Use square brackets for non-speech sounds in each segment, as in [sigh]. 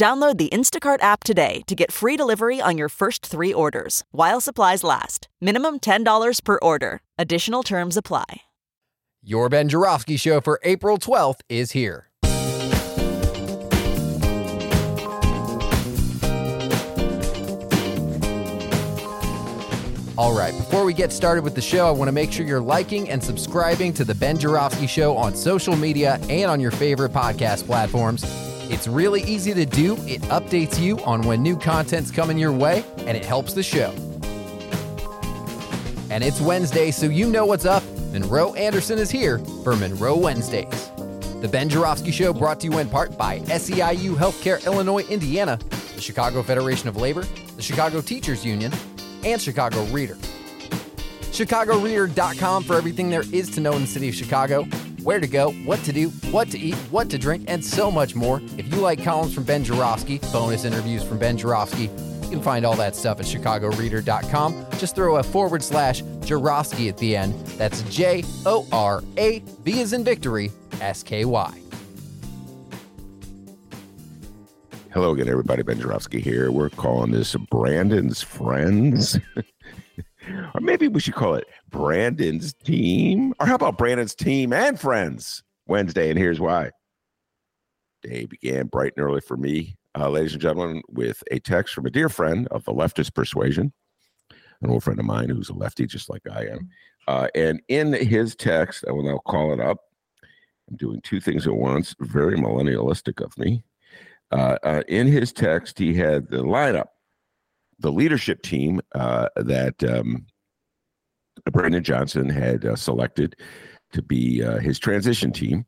Download the Instacart app today to get free delivery on your first three orders while supplies last. Minimum $10 per order. Additional terms apply. Your Ben Joravsky show for April 12th is here. All right, before we get started with the show, I want to make sure you're liking and subscribing to the Ben Joravsky Show on social media and on your favorite podcast platforms. It's really easy to do. It updates you on when new content's coming your way, and it helps the show. And it's Wednesday, so you know what's up. Monroe Anderson is here for Monroe Wednesdays. The Ben Joravsky Show brought to you in part by SEIU Healthcare Illinois, Indiana, the Chicago Federation of Labor, the Chicago Teachers Union, and Chicago Reader. ChicagoReader.com for everything there is to know in the city of Chicago, where to go, what to do, what to eat, what to drink, and so much more. If you like columns from Ben Joravsky, bonus interviews from Ben Joravsky, you can find all that stuff at ChicagoReader.com. Just throw a forward slash Joravsky at the end. That's J O R A V as in victory, S K Y. Hello again, everybody. Ben Joravsky here. We're calling this Brandon's Friends. [laughs] or maybe we should call it Brandon's Team. Or how about Brandon's Team and Friends Wednesday? And here's why. Day began bright and early for me, uh, ladies and gentlemen, with a text from a dear friend of the leftist persuasion, an old friend of mine who's a lefty, just like I am. Uh, and in his text, I will now call it up. I'm doing two things at once, very millennialistic of me. Uh, uh, in his text, he had the lineup, the leadership team uh, that um, Brandon Johnson had uh, selected to be uh, his transition team.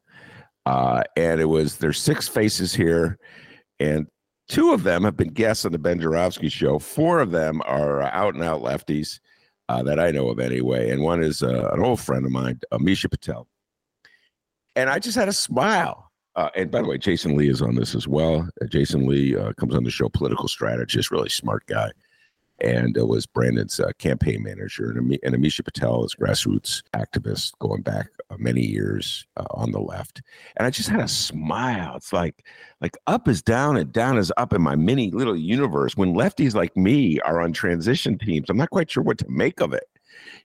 Uh, and it was there's six faces here, and two of them have been guests on the Ben Joravsky show. Four of them are out and out lefties that I know of anyway, and one is an old friend of mine, Misha Patel. And I just had a smile uh, and by the way, Jason Lee is on this as well. Uh, Jason Lee uh, comes on the show, political strategist, really smart guy, and uh, was Brandon's uh, campaign manager. And, and Amisha Patel is grassroots activist going back uh, many years on the left. And I just had a smile. It's like like up is down and down is up in my mini little universe. When lefties like me are on transition teams, I'm not quite sure what to make of it.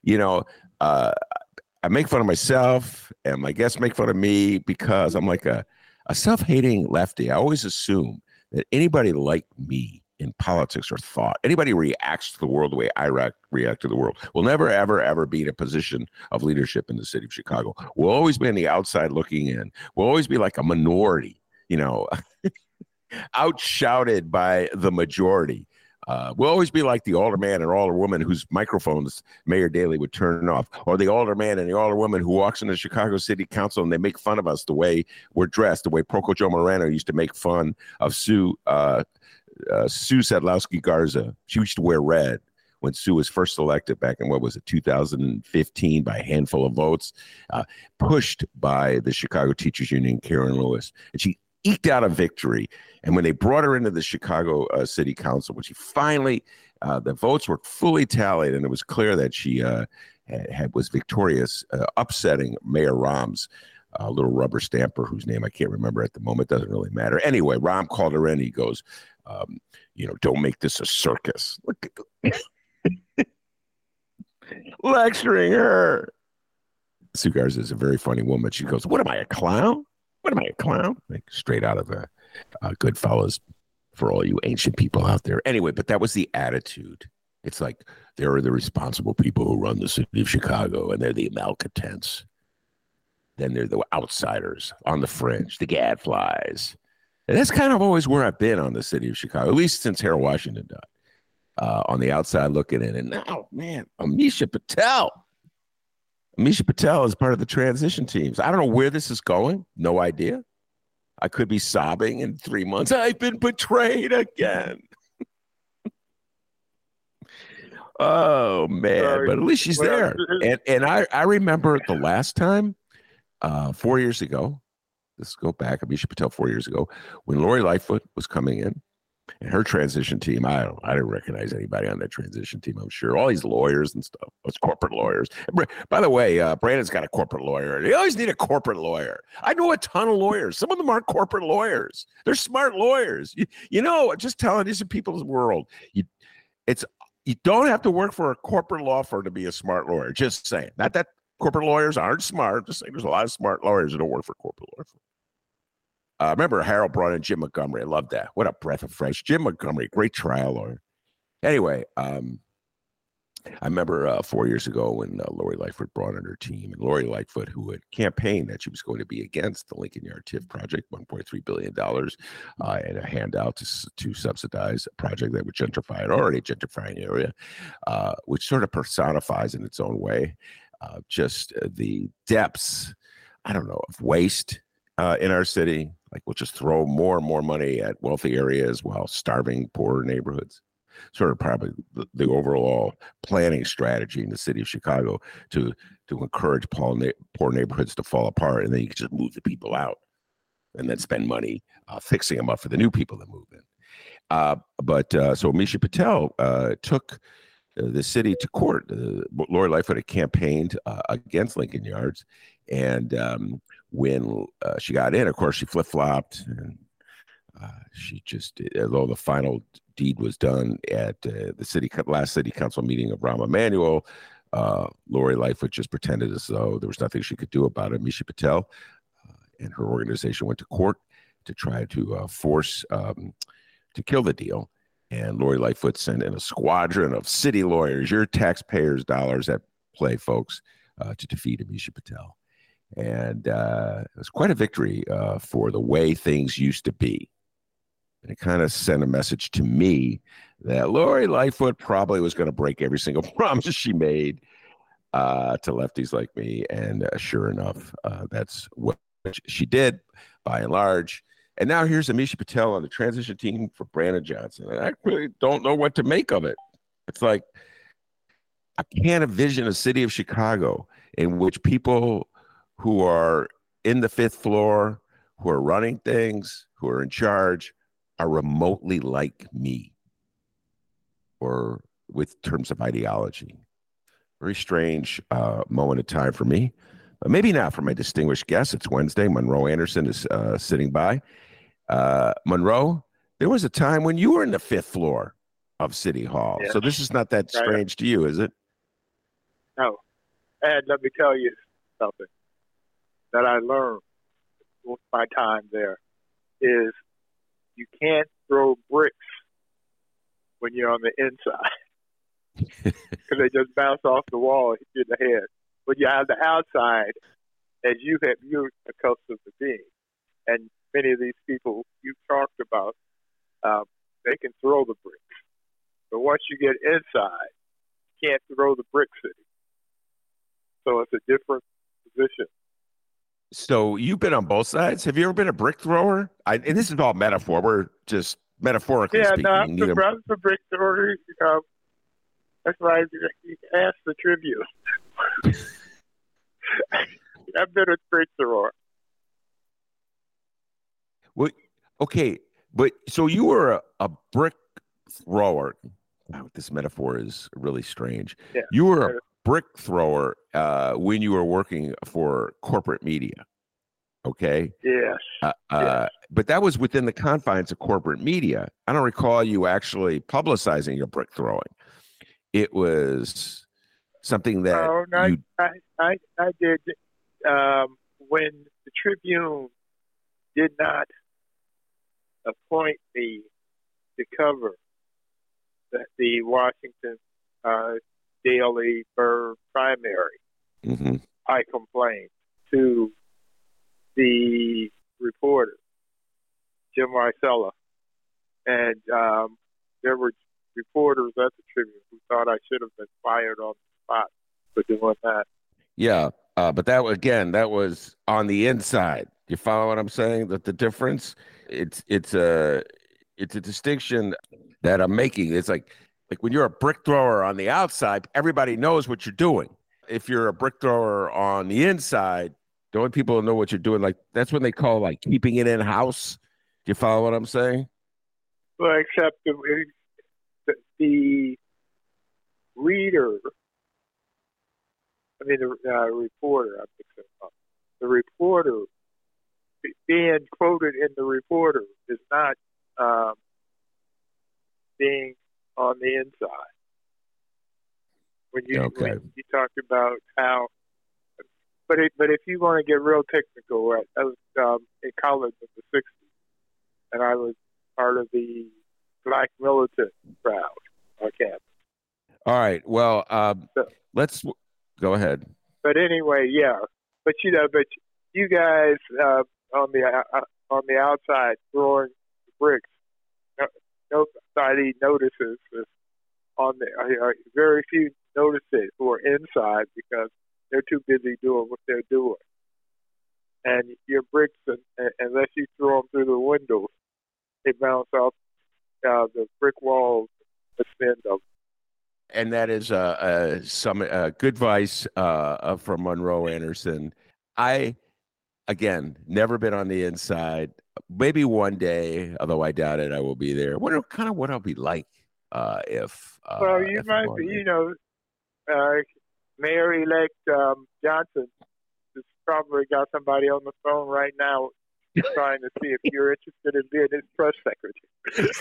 You know, I make fun of myself, and my guests make fun of me because I'm like a a self hating lefty, I always assume that anybody like me in politics or thought, anybody reacts to the world the way I re- react to the world, will never, ever, ever be in a position of leadership in the city of Chicago. We'll always be on the outside looking in. We'll always be like a minority, you know, [laughs] outshouted by the majority. Uh, we'll always be like the alderman or alderwoman whose microphones Mayor Daley would turn off, or the alderman and the alderwoman who walks into Chicago City Council and they make fun of us the way we're dressed, the way Proco Joe Moreno used to make fun of Sue uh, uh, Sue Sadlowski Garza. She used to wear red when Sue was first elected back in what was it 2015 by a handful of votes, uh, pushed by the Chicago Teachers Union, Karen Lewis, and she eked out a victory. And when they brought her into the Chicago uh, City Council, when she finally, uh, the votes were fully tallied, and it was clear that she uh, had, was victorious, uh, upsetting Mayor Rahm's uh, little rubber stamper, whose name I can't remember at the moment. Doesn't really matter. Anyway, Rahm called her in. He goes, um, "You know, don't make this a circus." Look, [laughs] lecturing her. Sue Garza is a very funny woman. She goes, "What am I, a clown?" What am I, a clown? Like straight out of a, a Goodfellas for all you ancient people out there. Anyway, but that was the attitude. It's like there are the responsible people who run the city of Chicago, and they're the malcontents. Then they're the outsiders on the fringe, the gadflies. And that's kind of always where I've been on the city of Chicago, at least since Harold Washington died. Uh, on the outside looking in, and now, man, Amisha Patel Misha Patel is part of the transition teams. I don't know where this is going. No idea. I could be sobbing in three months. I've been betrayed again. [laughs] Oh man, Sorry. but at least she's there. And and I I remember the last time, uh, four years ago. Let's go back. Misha Patel four years ago when Lori Lightfoot was coming in, and her transition team. I don't. I didn't recognize anybody on that transition team. I'm sure all these lawyers and stuff. Those corporate lawyers. By the way, uh, Brandon's got a corporate lawyer. They always need a corporate lawyer. I know a ton of lawyers. Some of them aren't corporate lawyers. They're smart lawyers. You, you know, just telling these are people's world. You, it's you don't have to work for a corporate law firm to be a smart lawyer. Just saying. Not that corporate lawyers aren't smart. Just saying there's a lot of smart lawyers that don't work for corporate law firms. Uh, remember, Harold brought in Jim Montgomery. I love that. What a breath of fresh. Jim Montgomery, great trial lawyer. Anyway, um, I remember uh, four years ago when uh, Lori Lightfoot brought in her team, and Lori Lightfoot, who had campaigned that she was going to be against the Lincoln Yard TIF project, $1.3 billion, uh, and a handout to, to subsidize a project that would gentrify an already gentrifying area, uh, which sort of personifies in its own way uh, just the depths, I don't know, of waste uh, in our city. Like we'll just throw more and more money at wealthy areas while starving poorer neighborhoods. Sort of probably the, the overall planning strategy in the city of Chicago to to encourage poor, na- poor neighborhoods to fall apart, and then you can just move the people out, and then spend money uh, fixing them up for the new people that move in. Uh, but uh, so Misha Patel uh, took uh, the city to court. Uh, Lori Lightfoot had campaigned uh, against Lincoln Yards, and um, when uh, she got in, of course, she flip flopped, and uh, she just, although the final deed was done at uh, the city last city council meeting of Rahm Emanuel, uh, Lori Lightfoot just pretended as though there was nothing she could do about it. Misha Patel uh, and her organization went to court to try to uh, force um, to kill the deal. And Lori Lightfoot sent in a squadron of city lawyers, your taxpayers' dollars at play, folks, to defeat Amisha Patel. And uh, it was quite a victory uh, for the way things used to be. And it kind of sent a message to me that Lori Lightfoot probably was going to break every single [laughs] promise she made uh, to lefties like me. And uh, sure enough, uh, that's what she did by and large. And now here's Amisha Patel on the transition team for Brandon Johnson. And I really don't know what to make of it. It's like I can't envision a city of Chicago in which people who are in the fifth floor, who are running things, who are in charge, are remotely like me or with terms of ideology. Very strange uh, moment of time for me. But maybe not for my distinguished guest. It's Wednesday. Monroe Anderson is uh, sitting by. Uh, Monroe, there was a time when you were in the fifth floor of City Hall. Yeah. So this is not that strange to you, is it? No. And let me tell you something that I learned with my time there is you can't throw bricks when you're on the inside [laughs] because they just bounce off the wall and hit you in the head. When you're on the outside, as you have you're accustomed to being, and many of these people you've talked about, um, they can throw the bricks, but once you get inside, you can't throw the bricks anymore. So it's a different position. So you've been on both sides. Have you ever been a brick thrower? I, and this is all metaphor. We're just metaphorically Yeah, speaking. no, I'm Neither- the, I'm brick thrower. Um, that's why you you ask the Tribune. [laughs] I've been a brick thrower. Well, okay, but so you were a, a brick thrower. Wow, this metaphor is really strange. Yeah. You were a brick thrower uh, when you were working for corporate media. Okay. Yes. Uh, uh, but that was within the confines of corporate media. I don't recall you actually publicizing your brick throwing. It was something that Oh, no, you I, I, I did um, when the Tribune did not appoint me to cover the, the Washington uh, Daley Byrne primary. Mhm. I complained to the reporter, Jim Marcella, and um, there were reporters at the Tribune who thought I should have been fired on the spot for doing that. Yeah, uh, but that again, that was on the inside. You follow what I'm saying? That the difference, it's it's a it's a distinction that I'm making. It's like like when you're a brick thrower on the outside, everybody knows what you're doing. If you're a brick thrower on the inside, the only people who know what you're doing, like that's when they call like keeping it in house. Do you follow what I'm saying? Well, except the, the, reader, I mean the uh, reporter, I'm mixing up. The reporter being quoted in the reporter is not um, being on the inside. When you Okay. when you talk about how, but it, but if you want to get real technical, right, I was um, in college in the '60s, and I was part of the black militant crowd on campus. All right. Well, um, So- let's go ahead. But anyway, yeah. But you know, but you guys uh, on the uh, on the outside throwing bricks, no, nobody notices this. On the uh, very few notice it who are inside because they're too busy doing what they're doing. And your bricks, and, and, unless you throw them through the windows, they bounce off uh, the brick walls at the end of and that is uh, uh, some uh, good advice uh, uh, from Monroe Anderson. I, again, never been on the inside. Maybe one day, although I doubt it, I will be there. What kind of what I'll be like uh, if? Uh, Well, you if might be, you know, uh, Mayor-elect um, Johnson has probably got somebody on the phone right now trying to see if you're interested in being his press secretary.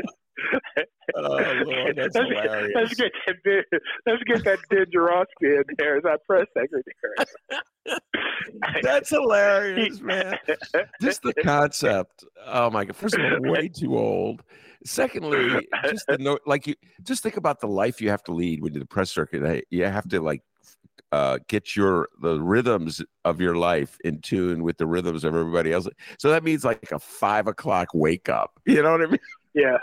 [laughs] Oh, Lord, that's let's, hilarious. Let's get that Ben, let's get that Ben in there as our press secretary. [laughs] That's hilarious, man. Just the concept. Oh my god! First of all, way too old. Secondly, just the note, like you, just think about the life you have to lead when you're the press circuit. You have to like uh, get your the rhythms of your life in tune with the rhythms of everybody else. So that means like a five o'clock wake up. You know what I mean? Yeah,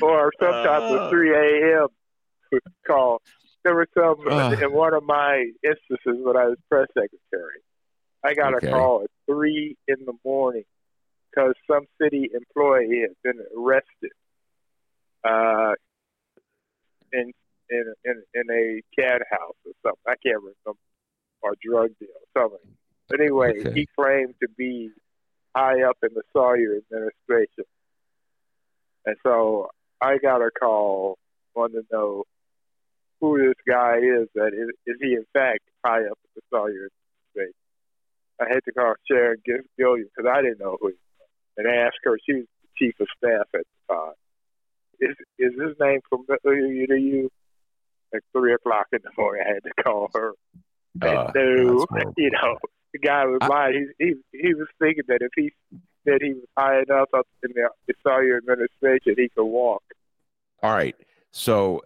or sometimes Oh. a 3 a.m. [laughs] call. There was some Ugh. in one of my instances when I was press secretary. I got Okay. a call at three in the morning because some city employee had been arrested uh, in in in in a cat house or something. I can't remember or drug deal or something. But anyway, Okay. he claimed to be high up in the Sawyer administration. And so I got a call, wanted to know who this guy is. That is, is he in fact high up in the Sawyer administration? I had to call Sharon Gil- Gilliam because I didn't know who he was, and ask her. She was the chief of staff at the time. Is is his name familiar to you? At three o'clock in the morning, I had to call her. Uh, no, [laughs] you know, the guy was I- lying. He, he he was thinking that if he said he was high enough up in the, the Sawyer administration, he could walk. All right. So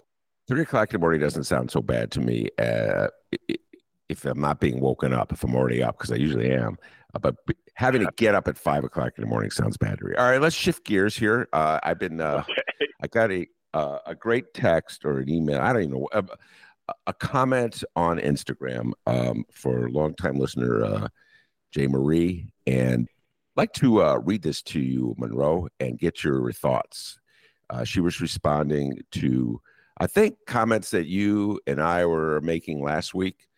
three o'clock in the morning doesn't sound so bad to me. Uh, if I'm not being woken up, if I'm already up, because I usually am. Uh, but having to get up at five o'clock in the morning sounds bad to me. All right, let's shift gears here. Uh, I've been, uh, I got a uh, a great text or an email. I don't even know. A, a comment on Instagram um, for longtime listener uh, J Marie, and like to uh, read this to you, Monroe, and get your thoughts. Uh, she was responding to, I think, comments that you and I were making last week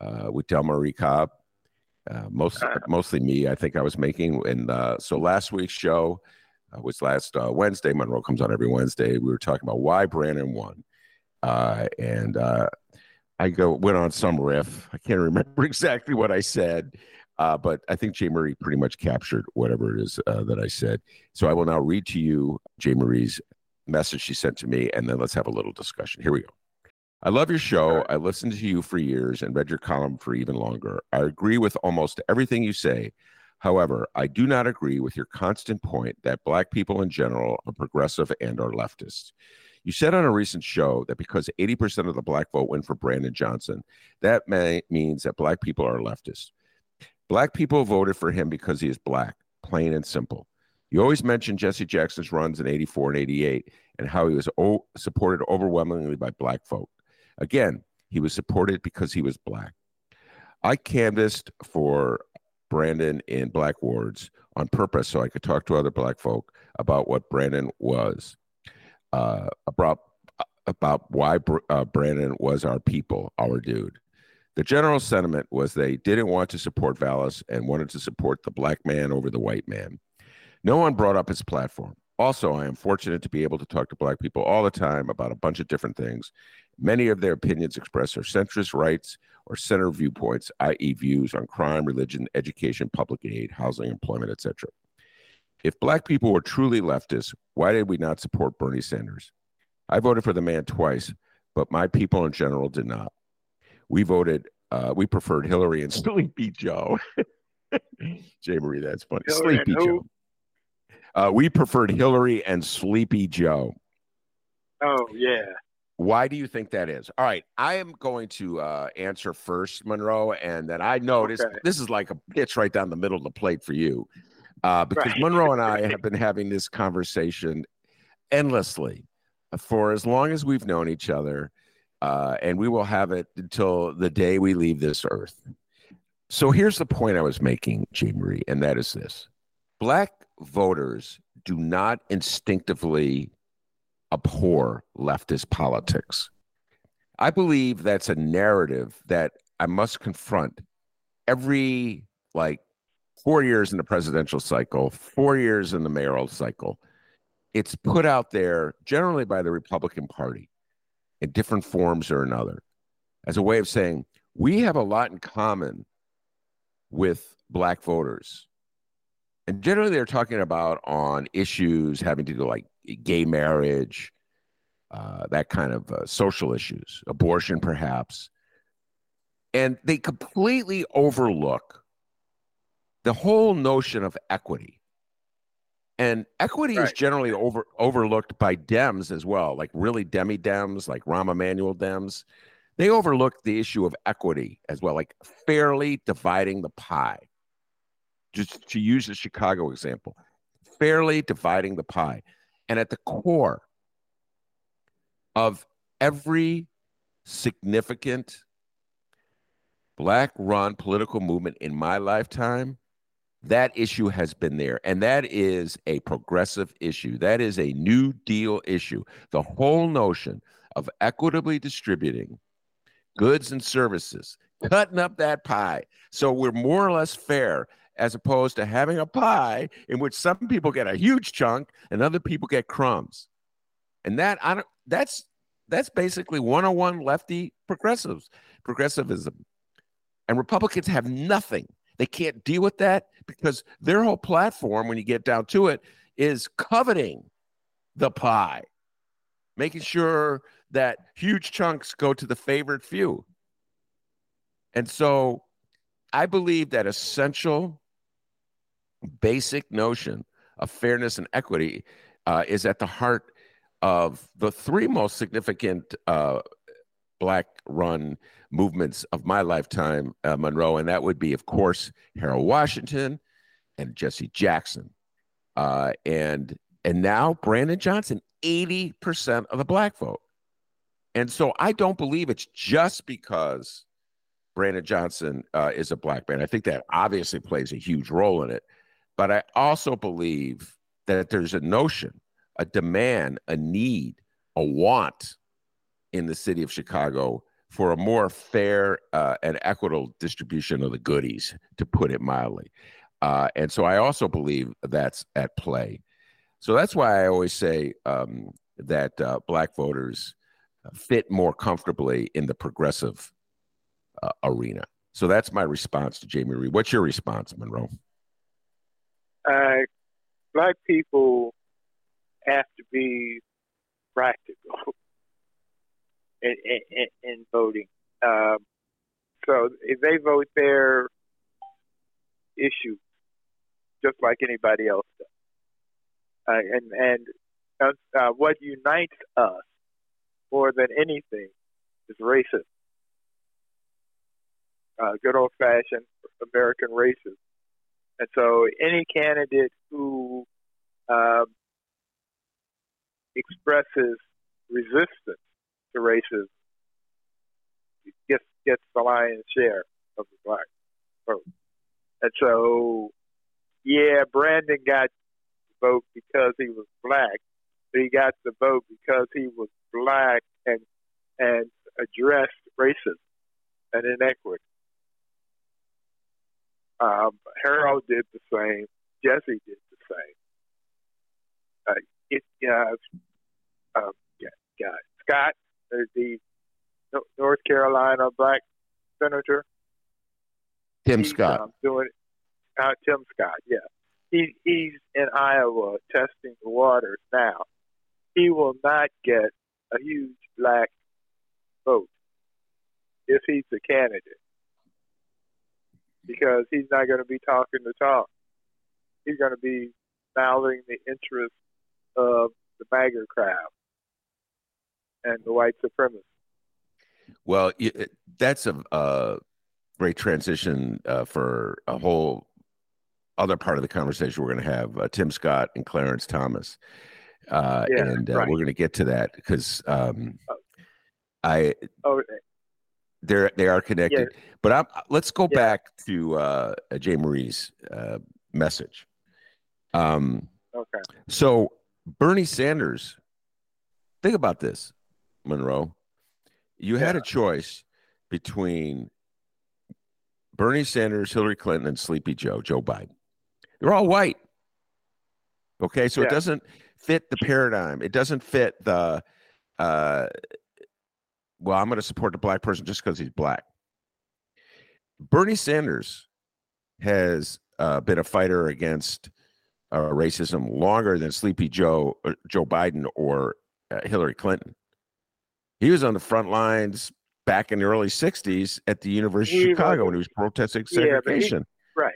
uh, with Delmarie Cobb. Uh, most, mostly me, I think I was making. And uh, so last week's show uh, was last uh, Wednesday. Monroe comes on every Wednesday. We were talking about why Brandon won. Uh, and uh, I go went on some riff. I can't remember [laughs] exactly what I said, uh, but I think J Marie pretty much captured whatever it is uh, that I said. So I will now read to you J Marie's message she sent to me, and then let's have a little discussion. Here we go. I love your show. I listened to you for years and read your column for even longer. I agree with almost everything you say. However, I do not agree with your constant point that black people in general are progressive and are leftists. You said on a recent show that because 80% of the black vote went for Brandon Johnson, that may, means that black people are leftists. Black people voted for him because he is black, plain and simple. You always mention Jesse Jackson's runs in 84 and 88 and how he was o- supported overwhelmingly by black folk. Again, he was supported because he was black. I canvassed for Brandon in black wards on purpose so I could talk to other black folk about what Brandon was. Uh, about about why uh, Brandon was our people, our dude. The general sentiment was they didn't want to support Vallas and wanted to support the black man over the white man. No one brought up his platform. Also, I am fortunate to be able to talk to black people all the time about a bunch of different things. Many of their opinions expressed are centrist rights or center viewpoints, i.e., views on crime, religion, education, public aid, housing, employment, etc. If black people were truly leftists, why did we not support Bernie Sanders? I voted for the man twice, but my people in general did not we voted, uh, we preferred Hillary and [laughs] Sleepy Joe. [laughs] J Marie, that's funny. Hillary Sleepy Joe. Uh, we preferred Hillary and Sleepy Joe. Oh, yeah. Why do you think that is? All right, I am going to uh, answer first, Monroe, and then I noticed okay. this is like a pitch right down the middle of the plate for you, uh, because right. Monroe and I [laughs] have been having this conversation endlessly for as long as we've known each other uh, and we will have it until the day we leave this earth. So here's the point I was making, J Marie, and that is this Black voters do not instinctively abhor leftist politics. I believe that's a narrative that I must confront every like four years in the presidential cycle, four years in the mayoral cycle. It's put out there generally by the Republican Party in different forms or another. As a way of saying we have a lot in common with black voters. And generally they're talking about on issues having to do like gay marriage uh, that kind of uh, social issues abortion perhaps. And they completely overlook the whole notion of equity and equity right. is generally over overlooked by Dems as well, like really demi Dems, like Rahm Emanuel Dems. They overlook the issue of equity as well, like fairly dividing the pie. Just to use the Chicago example, fairly dividing the pie. And at the core of every significant black run political movement in my lifetime that issue has been there. And that is a progressive issue. That is a New Deal issue. The whole notion of equitably distributing goods and services, cutting up that pie. So we're more or less fair as opposed to having a pie in which some people get a huge chunk and other people get crumbs. And that I don't that's that's basically 101 lefty progressives, progressivism. And Republicans have nothing they can't deal with that because their whole platform, when you get down to it, is coveting the pie, making sure that huge chunks go to the favored few. And so I believe that essential, basic notion of fairness and equity uh, is at the heart of the three most significant uh, black run movements of my lifetime, uh, Monroe, and that would be, of course, Harold Washington and Jesse Jackson, uh, and and now Brandon Johnson, eighty percent of the black vote, and so I don't believe it's just because Brandon Johnson uh, is a black man. I think that obviously plays a huge role in it, but I also believe that there's a notion, a demand, a need, a want in the city of Chicago for a more fair uh, and equitable distribution of the goodies, to put it mildly. Uh, and so I also believe that's at play. So that's why I always say um, that uh, black voters fit more comfortably in the progressive uh, arena. So that's my response to J Marie. What's your response, Monroe? Uh, black people have to be practical in, in, in voting. Um, so if they vote their issues just like anybody else does, uh, and and uh, uh, what unites us more than anything is racism. Uh, good old fashioned American racism. And so any candidate who um, expresses resistance to racism gets gets the lion's share of the black vote. And so, yeah, Brandon got the vote because he was black, but he got the vote because he was black and and addressed racism and inequity. Um, Harold did the same. Jesse did the same. Uh, it, uh, uh, yeah, yeah. Scott, the North Carolina black senator. Tim Scott. Um, doing uh, Tim Scott, yeah. He, he's in Iowa testing the waters now. He will not get a huge black vote if he's a candidate because he's not going to be talking the talk. He's going to be mouthing the interests of the MAGA crowd and the white supremacists. Well, that's a, a great transition uh, for a whole other part of the conversation we're going to have uh, Tim Scott and Clarence Thomas. Uh, yeah, and uh, right. we're going to get to that because um, oh. I oh, they're they are connected. Yeah. But I'm, let's go yeah. back to uh, J Marie's uh, message. Um, okay. So Bernie Sanders, think about this, Monroe. You yeah. had a choice between Bernie Sanders, Hillary Clinton, and Sleepy Joe, Joe Biden. They're all white. Okay, so yeah. it doesn't fit the paradigm. It doesn't fit the uh, well, I'm going to support the black person just because he's black. Bernie Sanders has uh, been a fighter against uh, racism longer than Sleepy Joe, uh, Joe Biden, or uh, Hillary Clinton. He was on the front lines back in the early '60s at the University he of Chicago when he was protesting segregation. Yeah, he, right.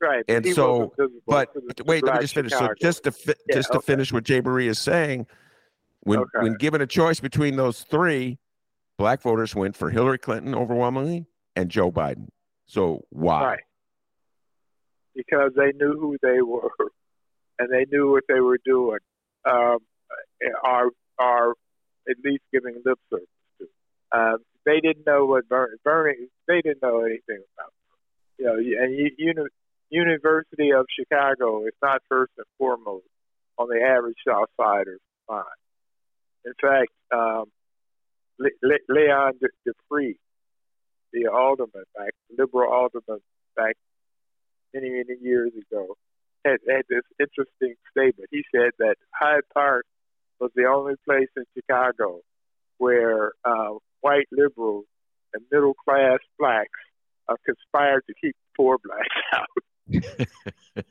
Right, and so, but wait, let me just finish. Chicago. So, just to fi- yeah, just to okay. finish what J Marie is saying, when okay. when given a choice between those three, black voters went for Hillary Clinton overwhelmingly and Joe Biden. So why? Right. Because they knew who they were, [laughs] and they knew what they were doing. Um, are are at least giving lip service to. Um, they didn't know what Bernie, Bernie. They didn't know anything about. You know, and uni, University of Chicago is not first and foremost on the average South Sider's mind. In fact, um, Le- Leon Despres, the alderman back, liberal alderman back many, many years ago, had, had this interesting statement. He said that Hyde Park was the only place in Chicago where uh, white liberals and middle class blacks uh, conspired to keep poor blacks [laughs] out. [laughs]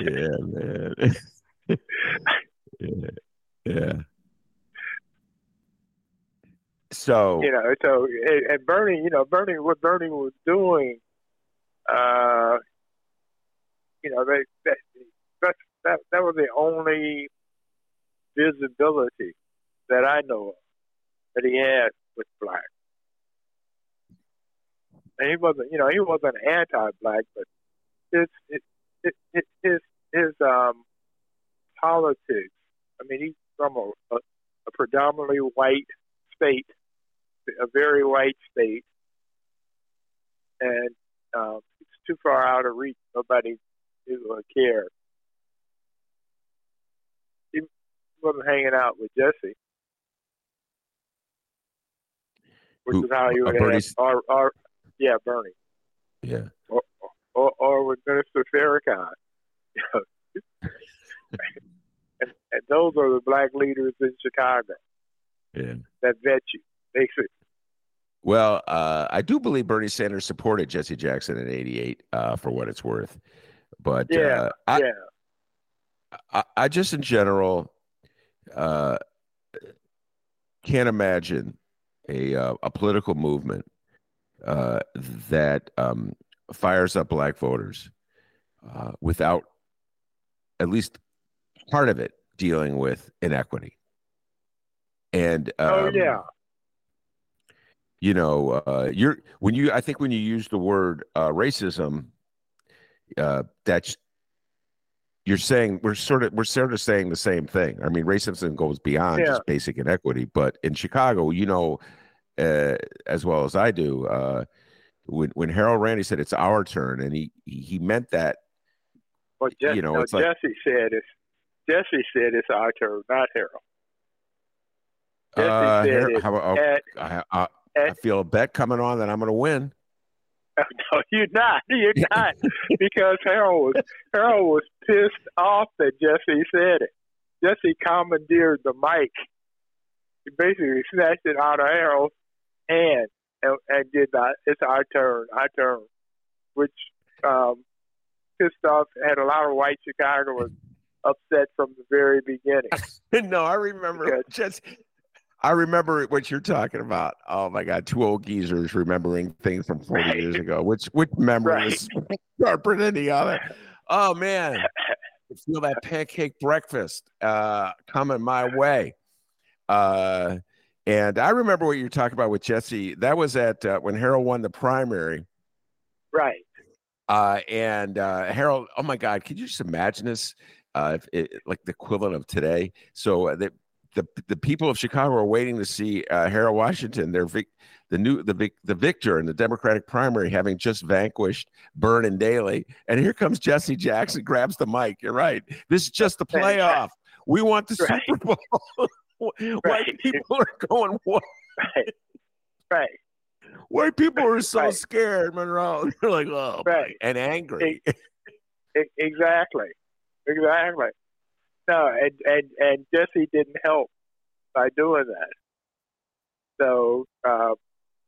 yeah, man. [laughs] yeah. Yeah. So you know, so and Bernie, you know, Bernie, what Bernie was doing, uh, you know, they, that that that was the only visibility that I know of that he had with black. And he wasn't, you know, he wasn't anti-black, but his his his his, um politics. I mean, he from a, a, a predominantly white state, a very white state, and um, it's too far out of reach. Nobody who uh, cared. He wasn't hanging out with Jesse, which who, is how you would have. Or, or, yeah, Bernie. Yeah. Or, or, or with Minister Farrakhan. And, and those are the black leaders in Chicago yeah. that vet you, basically. Well, uh, I do believe Bernie Sanders supported Jesse Jackson in '88, uh, for what it's worth. But yeah, uh, I, yeah. I, I, just in general uh, can't imagine a uh, a political movement uh, that um, fires up black voters uh, without at least part of it dealing with inequity. And oh, um, oh yeah, you know, uh, you're when you I think when you use the word uh, racism, uh, that's you're saying we're sort of we're sort of saying the same thing. I mean, racism goes beyond yeah. just basic inequity, but in Chicago, you know, uh, as well as I do, uh, when when Harold Randy said it's our turn, and he he meant that. What Jesse, you know, no, Jesse like, said it's Jesse said it's our turn, not Harold. Jesse Uh, said it how about- at, I, I, at I feel a bet coming on that I'm going to win. [laughs] No, you're not. [laughs] You're not. because Harold was Harold was pissed off that Jesse said it. Jesse commandeered the mic. He basically snatched it out of Harold's hand and, and did that. It's our turn, our turn, which um, pissed off. Had a lot of white Chicagoans upset from the very beginning. [laughs] no, I remember Good. just. I remember what you're talking about. Oh my God, two old geezers remembering things from 40 Right. years ago. Which which memory Right. is [laughs] sharper than the other? Oh man, [laughs] feel that pancake breakfast uh, coming my way. Uh, and I remember what you're talking about with Jesse. That was at uh, when Harold won the primary. Right. Uh, and uh, Harold, oh my God, could you just imagine this? Uh, if it, like the equivalent of today. So uh, the, the the people of Chicago are waiting to see uh, Harold Washington, their vic, the new the vic, the victor in the Democratic primary, having just vanquished Vernon Daly, and here comes Jesse Jackson, grabs the mic. You're right. This is just the playoff. We want the Right. Super Bowl. [laughs] White Right. people are going. What? Right. Right. White people are so Right. scared, Monroe. [laughs] They're like, oh, boy," Right. and angry. Exactly, exactly. No, and and and Jesse didn't help by doing that. So, uh,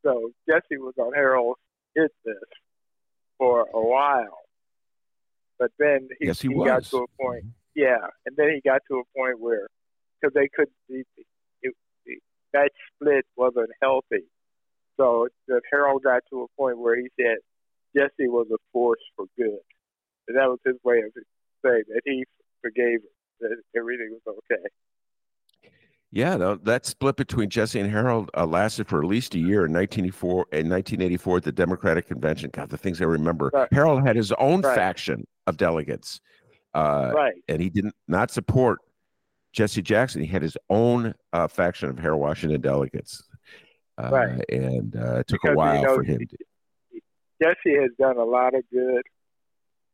so Jesse was on Harold's hit list for a while, but then he, yes, he, he got to a point. Yeah, and then he got to a point where because they couldn't, it, it, it, that split wasn't healthy. So that Harold got to a point where he said Jesse was a force for good. And that was his way of saying that he forgave him, [laughs] everything was okay. Yeah, no, that split between Jesse and Harold uh, lasted for at least a year in 1984 in 1984 at the Democratic Convention. God, the things I remember. Right. Harold had his own Right. faction of delegates, uh, right, and he didn't not support Jesse Jackson. He had his own uh, faction of Harold Washington delegates, uh, Right. and uh, it took Because, a you while know, for him. To, Jesse has done a lot of good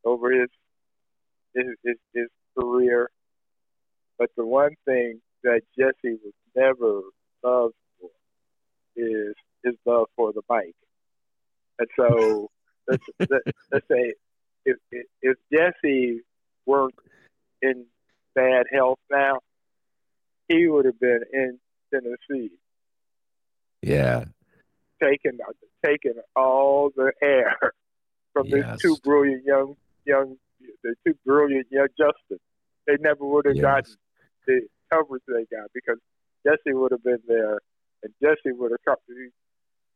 over his his, his his career, but the one thing that Jesse was never loved for is his love for the mic. And so [laughs] let's let, let's say if, if if Jesse weren't in bad health now, he would have been in Tennessee yeah, taking taking all the air from Yes. these two brilliant young young the two brilliant young Justin. They never would have Yes. gotten the coverage they got because Jesse would have been there and Jesse would have come-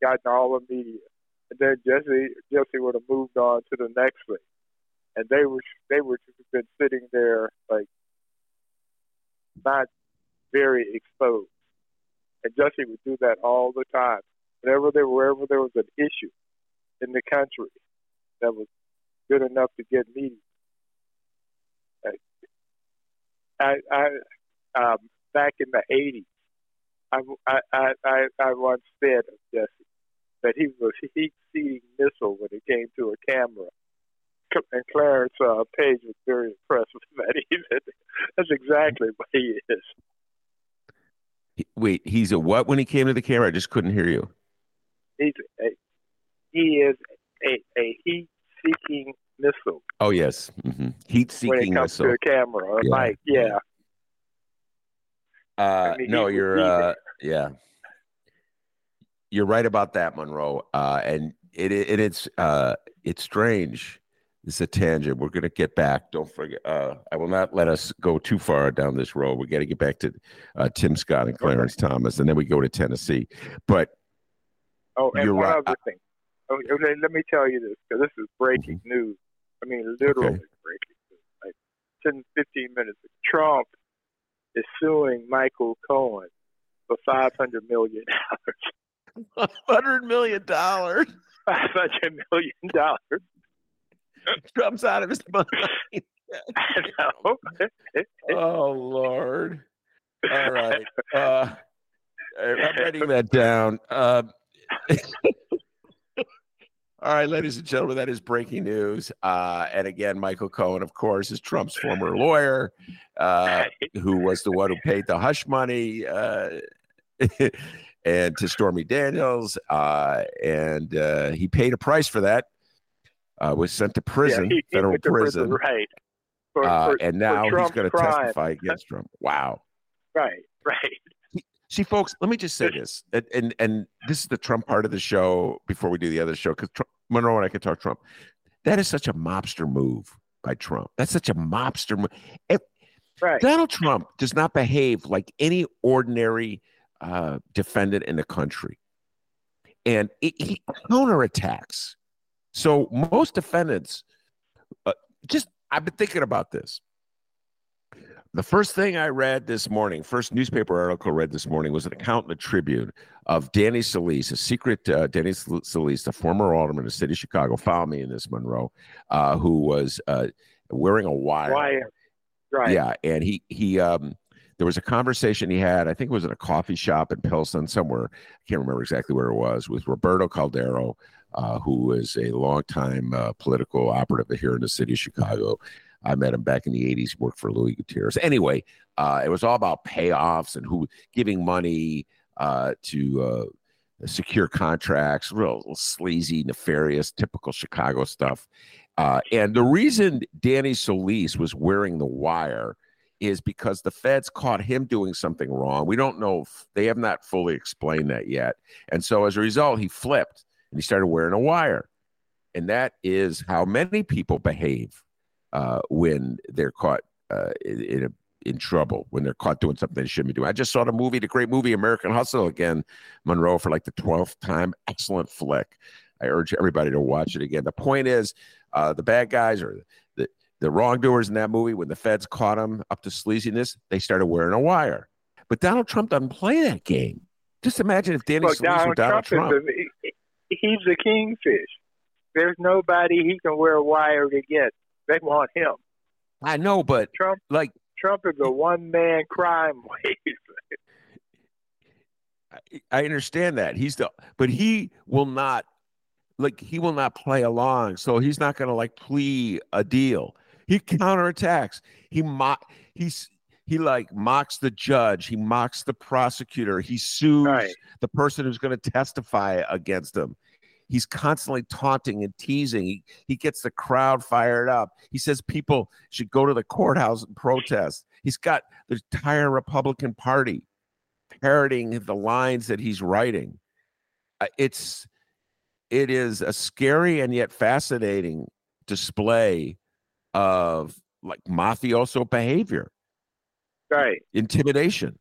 gotten all the media. And then Jesse Jesse would have moved on to the next thing. And they were they would have been sitting there like not very exposed. And Jesse would do that all the time. Whenever there wherever there was an issue in the country that was good enough to get media. I, I um, back in the '80s, I, I, I, I once said of Jesse that he was a heat-seeking missile when it came to a camera. And Clarence uh, Page was very impressed with that. [laughs] He said, "That's exactly what he is." Wait, he's a what when he came to the camera? I just couldn't hear you. He's a, he is a, a heat-seeking missile Oh yes, hmm when heat-seeking it comes missile. to a camera, a Yeah. mic. Yeah, Uh, I mean, no, you're uh, yeah, you're right about that, Monroe. Uh, and it, it it's uh, it's strange. It's a tangent. We're gonna get back. Don't forget. Uh, I will not let us go too far down this road. We got to get back to uh, Tim Scott and Clarence Thomas, and then we go to Tennessee. But Oh, and You're one right. other thing. Okay, okay, let me tell you this because this is breaking news. I mean, literally Okay. breaking news. Like 10, 15 minutes. Trump is suing Michael Cohen for five hundred million dollars. hundred million dollars Five hundred million dollars. comes out of his mind. I know. oh Lord! All right, uh, I'm writing that down. Uh, [laughs] All right, ladies and gentlemen, that is breaking news. Uh, and again, Michael Cohen, of course, is Trump's former lawyer, uh, [laughs] who was the one who paid the hush money uh, [laughs] and to Stormy Daniels, uh, and uh, he paid a price for that. Uh, was sent to prison, yeah, he, federal he prison, right? For, for, and now he's going to testify against Trump. Wow. Right, [laughs] right. See, folks, let me just say this, and, and, and this is the Trump part of the show before we do the other show, because Monroe and I can talk Trump. That is such a mobster move by Trump. That's such a mobster move. If, right. Donald Trump does not behave like any ordinary uh, defendant in the country, and it, he counterattacks. So most defendants, uh, just I've been thinking about this. The first thing I read this morning, first newspaper article I read this morning was an account in the Tribune of Danny Solis, a secret uh, Danny Solis, the former alderman of the city of Chicago. Follow me in this, Monroe, uh, who was uh, wearing a wire. Wire, right? Yeah, and he he um, there was a conversation he had. I think it was in a coffee shop in Pilsen somewhere. I can't remember exactly where it was. With Roberto Caldero, uh, who is a longtime uh, political operative here in the city of Chicago. I met him back in the 80s, worked for Luis Gutierrez. Anyway, uh, it was all about payoffs and who giving money uh, to uh, secure contracts, real, real, sleazy, nefarious, typical Chicago stuff. Uh, and the reason Danny Solis was wearing the wire is because the feds caught him doing something wrong. We don't know, they have not fully explained that yet. And so as a result, he flipped and he started wearing a wire. And that is how many people behave uh, when they're caught uh, in, in, a, in trouble, when they're caught doing something they shouldn't be doing. I just saw the movie, the great movie American Hustle again, Monroe, for like the 12th time. Excellent flick. I urge everybody to watch it again. The point is, uh, the bad guys or the, the wrongdoers in that movie, when the feds caught them up to sleaziness, they started wearing a wire. But Donald Trump doesn't play that game. Just imagine if Danny well, Donald, Donald Trump. Trump. A, he's a kingfish. There's nobody he can wear a wire to get. They want him. I know, but Trump, like Trump is a one man crime wave. [laughs] I understand that he's the, but he will not, like he will not play along. So he's not going to like plea a deal. He counterattacks. He mock. He's he like mocks the judge. He mocks the prosecutor. He sues right. the person who's going to testify against him. He's constantly taunting and teasing. He, he gets the crowd fired up. He says people should go to the courthouse and protest. He's got the entire Republican Party parroting the lines that he's writing. Uh, it's it is a scary and yet fascinating display of like mafioso behavior, right? Intimidation,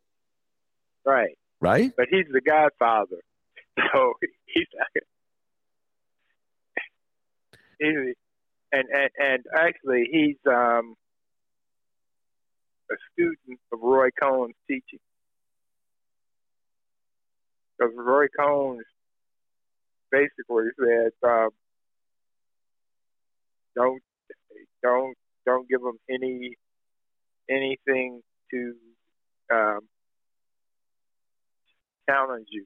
right? Right. But he's the Godfather, [laughs] so he's and and and actually he's um, a student of Roy Cohn's teaching because Roy Cohn basically said um, don't don't don't give them any anything to um, challenge you.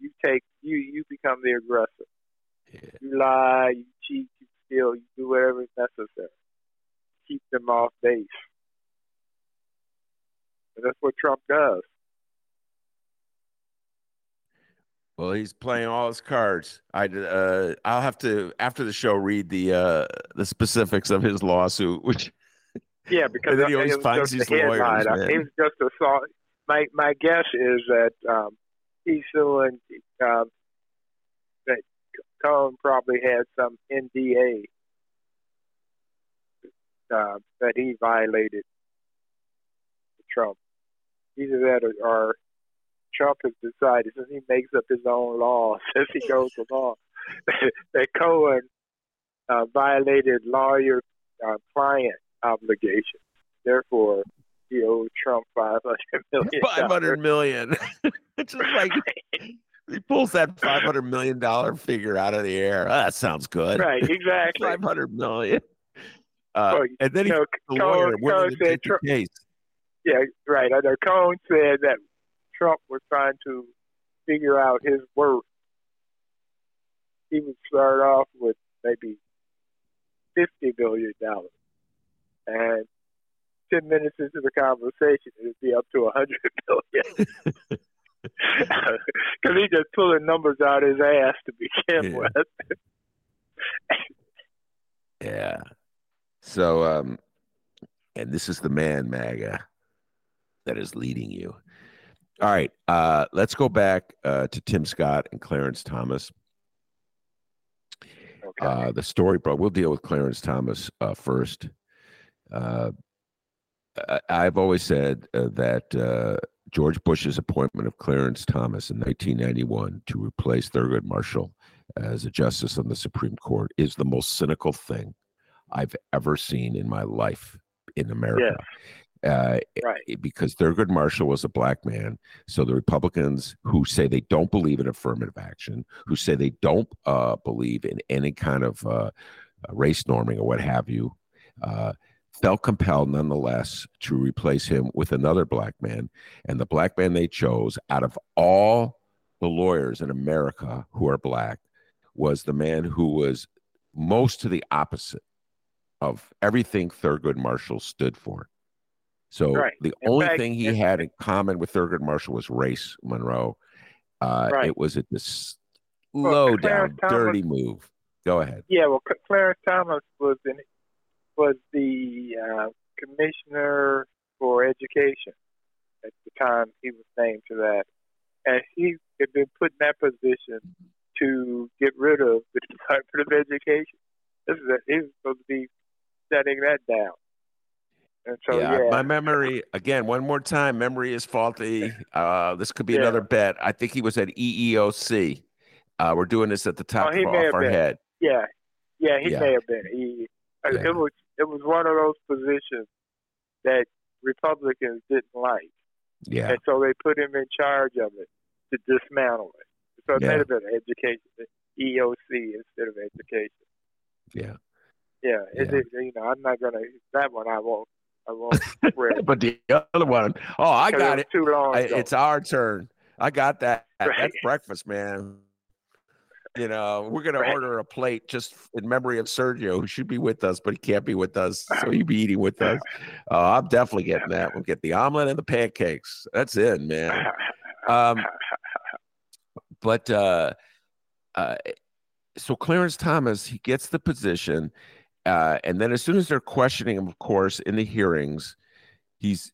You take you you become the aggressor. Yeah. You lie, you cheat, you steal, you do whatever is necessary. Keep them off base. And that's what Trump does. Well, he's playing all his cards. I uh, I'll have to after the show read the uh, the specifics of his lawsuit, which [laughs] yeah, because he always finds these lawyers. It was just a thought. My my guess is that um, he's suing um, that Cohen probably had some NDA uh, that he violated Trump. Either that or, or Trump has decided, since he makes up his own laws [laughs] as he goes along, [laughs] that Cohen uh, violated lawyer uh, client obligations. Therefore, he owed Trump five hundred million. Five hundred million. [laughs] it's just like he pulls that five hundred million dollar figure out of the air. Oh, that sounds good. Right, [laughs] exactly. five hundred million. Uh, well, and then he know, the lawyer Cohen said, the case. Yeah, right. I know Cohen said that Trump was trying to figure out his worth he would start off with maybe fifty billion dollars, and ten minutes into the conversation, it'd be up to a hundred billion. [laughs] [laughs] Because he just pulling numbers out his ass to begin Yeah. with. [laughs] Yeah. So, um, and this is the man, MAGA, that is leading you. All right. Uh, let's go back uh, to Tim Scott and Clarence Thomas. Okay. Uh, the story, but we'll deal with Clarence Thomas uh, first. Uh, I, I've always said uh, that uh, George Bush's appointment of Clarence Thomas in 1991 to replace Thurgood Marshall as a justice on the Supreme Court is the most cynical thing I've ever seen in my life in America. Uh, right. because Thurgood Marshall was a black man. So the Republicans who say they don't believe in affirmative action, who say they don't uh, believe in any kind of uh, race norming or what have you, uh, felt compelled nonetheless to replace him with another black man. And the black man they chose out of all the lawyers in America who are black was the man who was most to the opposite of everything Thurgood Marshall stood for. So Right. the In only fact, thing he had in common with Thurgood Marshall was race, Monroe. Uh, Right. It was a dis- Well, low Clarence down, Thomas- dirty move. Go ahead. Yeah, well, Cl- Clarence Thomas was in, was the uh, commissioner for education at the time he was named to that, and he had been put in that position to get rid of the [laughs] Department of Education. This is a, he was supposed to be setting that down, and so yeah, yeah, my memory again. One more time, memory is faulty. [laughs] Uh, this could be Yeah. another bet. I think he was at EEOC. Uh, we're doing this at the top Oh, of off our been. head. yeah, yeah, he Yeah. may have been. He, uh, Yeah. It was it was one of those positions that Republicans didn't like. Yeah, And so they put him in charge of it to dismantle it. So it Yeah. have been education, EOC instead of education. yeah. Yeah, it Yeah. is, you know, I'm not gonna that one. I won't. I won't [laughs] spread. but the other one, oh, I got was it. Too long. I, it's our turn. I got that. Right. That's breakfast, man. You know, we're gonna Right. order a plate just in memory of Sergio, who should be with us, but he can't be with us, so [laughs] he'll be eating with us. [laughs] Uh, I'm definitely getting that. We'll get the omelet and the pancakes. That's it, man. Um, but uh, uh, so Clarence Thomas, he gets the position, uh, and then as soon as they're questioning him, of course, in the hearings, he's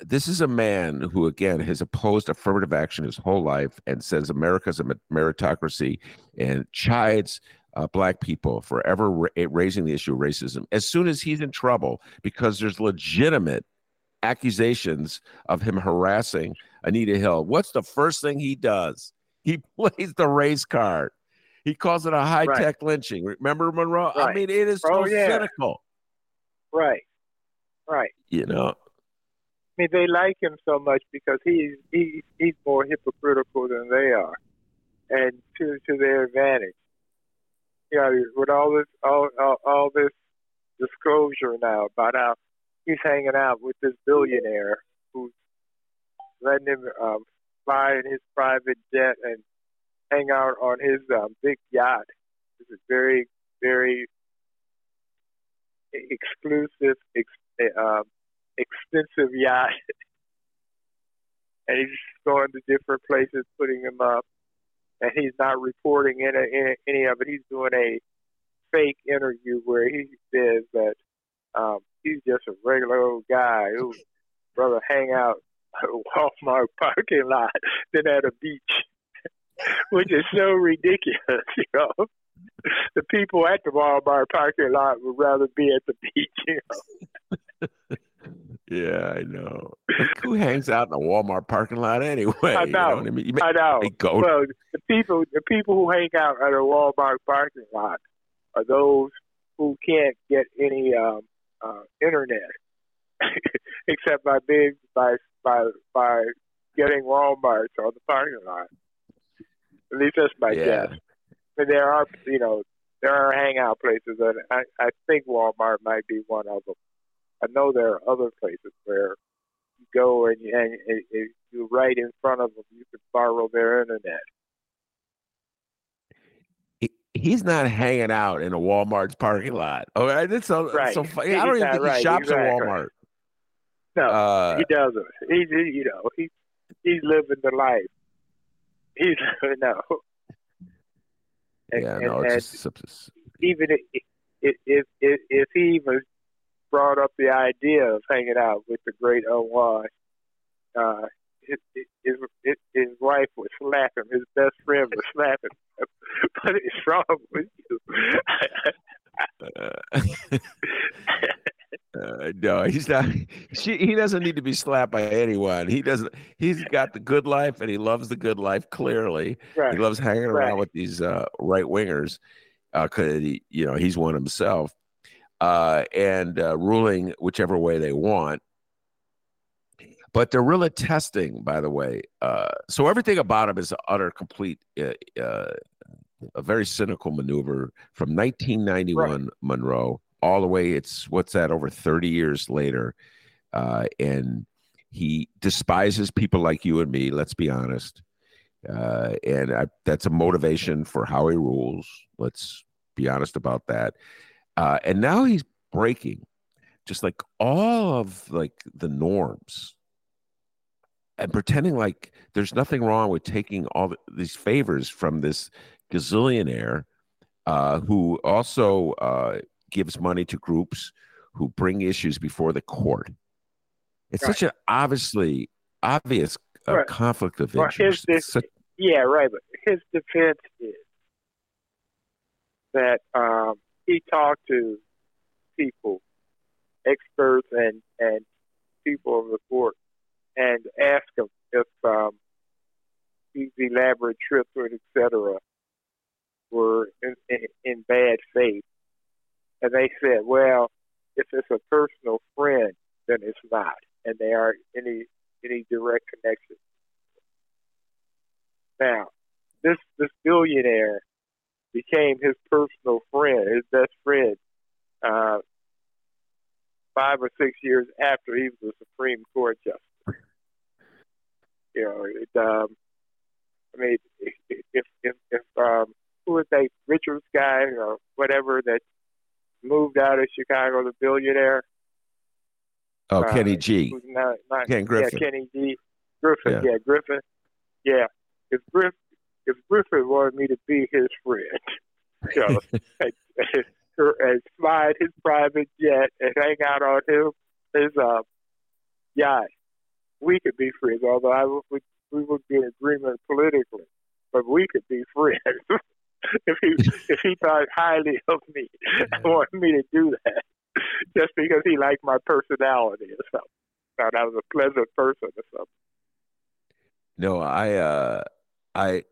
this is a man who again has opposed affirmative action his whole life and says America's a meritocracy and chides uh, black people for ever ra- raising the issue of racism. As soon as he's in trouble because there's legitimate accusations of him harassing Anita Hill, what's the first thing he does? He [laughs] plays the race card. He calls it a high tech lynching. Remember Monroe? I mean, it is Oh, so yeah. cynical. right, right. You know, I mean, they like him so much because he's he, he's more hypocritical than they are, and to to their advantage. You know, with all this all all, all this disclosure now about how he's hanging out with this billionaire who's letting him um, fly in his private jet and hang out on his um, big yacht. This is very very exclusive, ex- um, expensive yacht, [laughs] and he's going to different places, putting them up, and he's not reporting any, of it. He's doing a fake interview where he says that um, he's just a regular old guy who [laughs] rather hang out at a Walmart parking lot than at a beach, [laughs] which is so ridiculous, you know. The people at the Walmart parking lot would rather be at the beach, you know. Yeah, I know. Like, who [laughs] hangs out in a Walmart parking lot anyway? I [laughs] You know know. what I mean? You I know. Go. Well, the people the people who hang out at a Walmart parking lot are those who can't get any um, uh, internet [laughs] except by being by by by getting Walmarts on the parking lot. At least that's my Yeah. guess. And there are you know there are hangout places, and I I think Walmart might be one of them. I know there are other places where you go and you, and and- you're right in front of them. You can borrow their internet. He's not hanging out in a Walmart's parking lot. Oh, that's so, Right. so funny. I don't even think right. he shops Exactly. at Walmart. No, Uh, he doesn't. He's he- you know he's he's living the life. He's [laughs] no. And, yeah, no, and it's just, it's- even if if if if he even brought up the idea of hanging out with the great unwashed, uh, his, his his his wife was slapping his best friend was slapping. him. [laughs] what is wrong with you? uh, [laughs] uh, no, he's not. She, he doesn't need to be slapped by anyone. He doesn't. He's got the good life, and he loves the good life. Clearly, right. he loves hanging around Right. with these uh, right wingers because he, you know, he's one himself, uh, and uh, ruling whichever way they want. But they're really testing, by the way. Uh, so everything about him is utter, complete, uh, uh, a very cynical maneuver from 1991 Monroe all the way. It's what's that? Over 30 years later, uh, and he despises people like you and me. Let's be honest, uh, and I, that's a motivation for how he rules. Let's be honest about that. Uh, and now he's breaking just like all of like the norms and pretending like there's nothing wrong with taking all the, these favors from this gazillionaire uh, who also uh, gives money to groups who bring issues before the court. It's such an obviously obvious uh, Right. conflict of Well, interest. such- Yeah, right. But his defense is that um, he talked to people, experts, and and people of the court, and asked them if um, these elaborate trips and et cetera were in, in, in bad faith, and they said, well, if it's a personal friend, then it's not, and there aren't any any direct connection. Now, this this billionaire became his personal friend, his best friend, uh, five or six years after he was a Supreme Court justice. You know, it, um, I mean, if if if, um, who was that Richards guy or whatever that moved out of Chicago, the billionaire, oh, uh, Kenny G. not, not Ken Griffin. yeah, Kenny G. Griffin, Yeah. yeah, Griffin, yeah. If Griff, if Griffin wanted me to be his friend, [laughs] you know, and, and slide his private jet and hang out on him his uh, yacht, we could be friends. Although I would, we, would be in agreement politically, but we could be friends. [laughs] if he if he thought highly of me and wanted me to do that, just because he liked my personality or something, thought I was a pleasant person or something. No, I uh I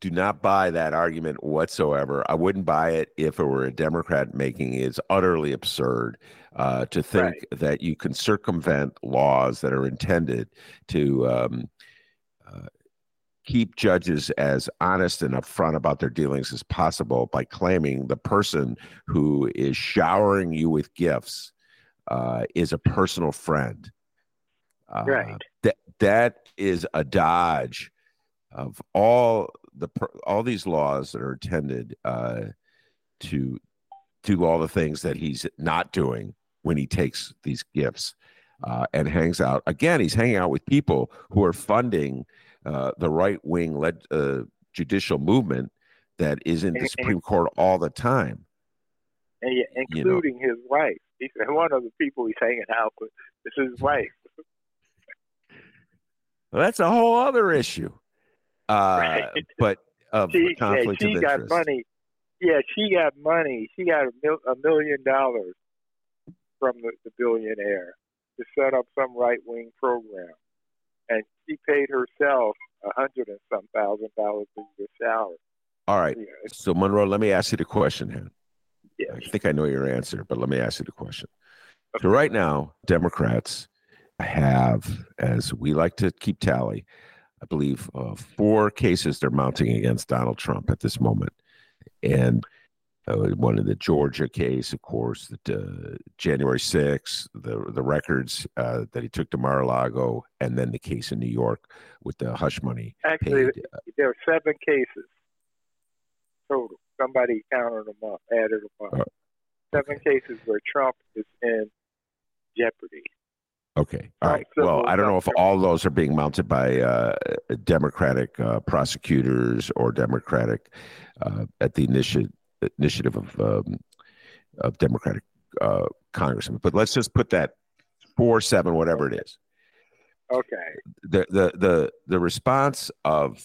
do not buy that argument whatsoever. I wouldn't buy it if it were a Democrat making it. It's utterly absurd uh, to think Right. that you can circumvent laws that are intended to um, uh, keep judges as honest and upfront about their dealings as possible by claiming the person who is showering you with gifts uh, is a personal friend. Uh, Right. That that is a dodge of all the all these laws that are intended uh, to do all the things that he's not doing when he takes these gifts uh, and hangs out. Again, he's hanging out with people who are funding uh, the right wing led uh, judicial movement that is in the Supreme Court all the time. and yet, You know. including his wife. He's one of the people he's hanging out with This is his wife. Well, that's a whole other issue. Uh, Right. [laughs] But of She, yeah, she of got interest. money. Yeah, she got money. She got a, mil- a million dollars from the, the billionaire to set up some right wing program, and she paid herself a hundred and some thousand dollars a year salary. All right. It's- So, Monroe, let me ask you the question, Hen. yeah, I think I know your answer, but let me ask you the question. So, right now, Democrats have, as we like to keep tally, I believe uh, four cases they're mounting against Donald Trump at this moment. And uh, one in the Georgia case, of course, the, uh, January 6th, the, the records uh, that he took to Mar-a-Lago, and then the case in New York with the hush money actually, paid. there are seven cases. total. Somebody counted them up, added them up. Uh, Seven cases where Trump is in jeopardy. Okay. All right. Well, I don't know if all those are being mounted by uh, Democratic uh, prosecutors or Democratic uh, at the initi- initiative of um, of Democratic uh, congressmen. But let's just put that four seven whatever it is. Okay. The the the the response of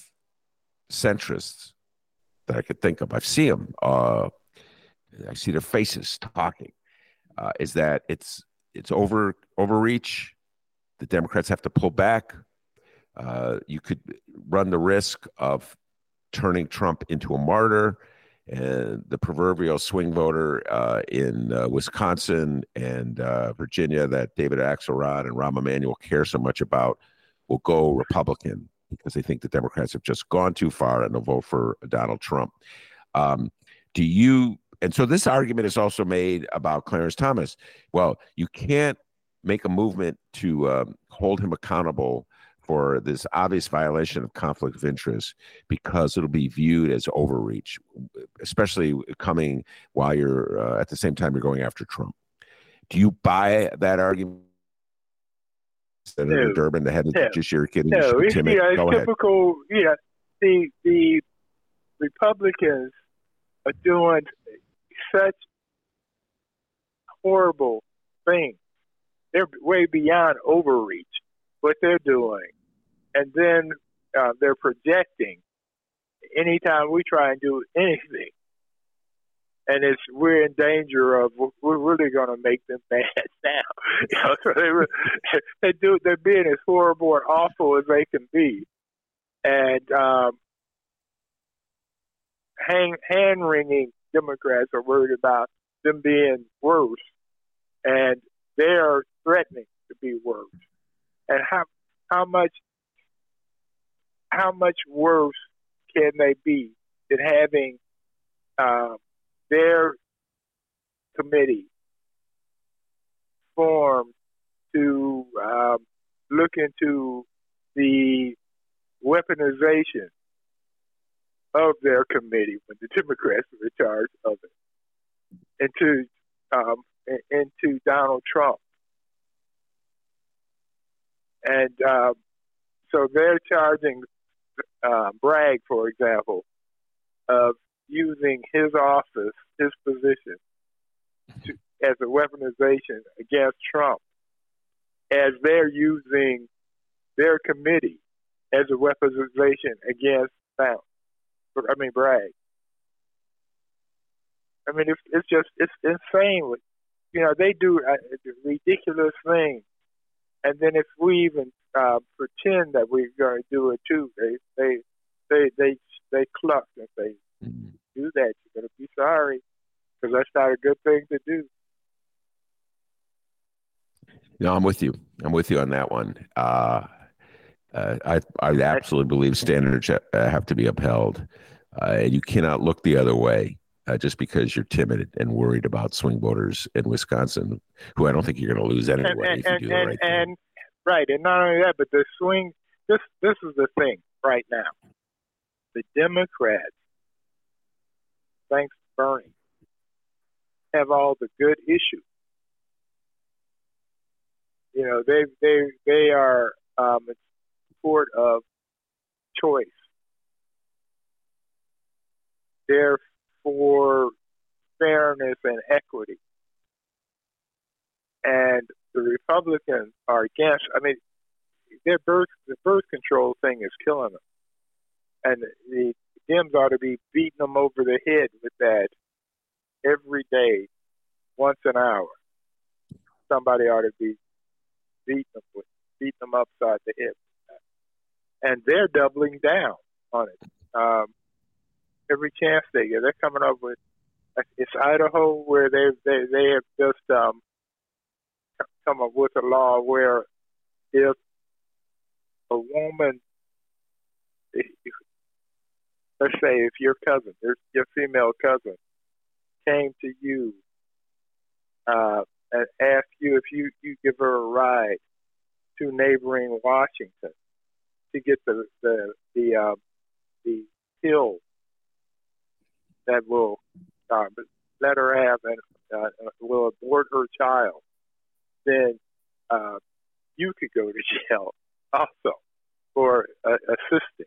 centrists that I could think of, I've seen them. Uh, I see their faces talking. Uh, is that it's it's over overreach? The Democrats have to pull back. Uh, you could run the risk of turning Trump into a martyr, and the proverbial swing voter uh, in uh, Wisconsin and uh, Virginia that David Axelrod and Rahm Emanuel care so much about will go Republican because they think the Democrats have just gone too far and they'll vote for Donald Trump. Um, do you? And so this argument is also made about Clarence Thomas. Well, you can't make a movement to um, hold him accountable for this obvious violation of conflict of interest because it'll be viewed as overreach, especially coming while you're uh, at the same time you're going after Trump. Do you buy that argument? Senator No. Durbin, the head of the No. Judiciary Committee, No, it's, you know, Go it's ahead. typical. Know, the the Republicans are doing such horrible things. They're way beyond overreach. What they're doing, and then uh, they're projecting. Anytime we try and do [laughs] anything, and it's we're in danger of we're really going to make them [laughs] mad now. You know, so they re- [laughs] they do they're being as horrible and awful as they can be, and um, hand wringing Democrats are worried about them being worse, and they are threatening to be worse. And how how much how much worse can they be than having um, their committee formed to um, look into the weaponization of their committee when the Democrats were in charge of it, into um, in- into Donald Trump, and um, so they're charging uh, Bragg, for example, of using his office, his position, to, as a weaponization against Trump, as they're using their committee as a weaponization against Trump. I mean Bragg. I mean, it's, it's just it's insane. You know, they do uh, ridiculous things, and then if we even uh, pretend that we're going to do it too, they they they they they cluck and say, Mhm. "Do that, you're going to be sorry," because that's not a good thing to do. No, I'm with you. I'm with you on that one. Uh, uh, I I absolutely believe standards uh, have to be upheld, uh, and you cannot look the other way uh, just because you're timid and worried about swing voters in Wisconsin, who I don't think you're going to lose anyway and, and, and, right and right, and not only that, but the swing. This this is the thing right now. The Democrats, thanks to Bernie, have all the good issues. You know, they they they are um, in support of choice. They're for fairness and equity and the Republicans are against. I mean, their birth the birth control thing is killing them, and the Dems ought to be beating them over the head with that every day, once an hour. Somebody ought to be beating them with beating them upside the head. And they're doubling down on it. Um, every chance they get, they're coming up with. It's Idaho where they they they have just um, come up with a law where if a woman, if, let's say if your cousin, your, your female cousin, came to you uh, and asked you if you you give her a ride to neighboring Washington to get the the the uh, the pill that will uh, let her have and uh, will abort her child, then uh, you could go to jail [laughs] also for uh, assisting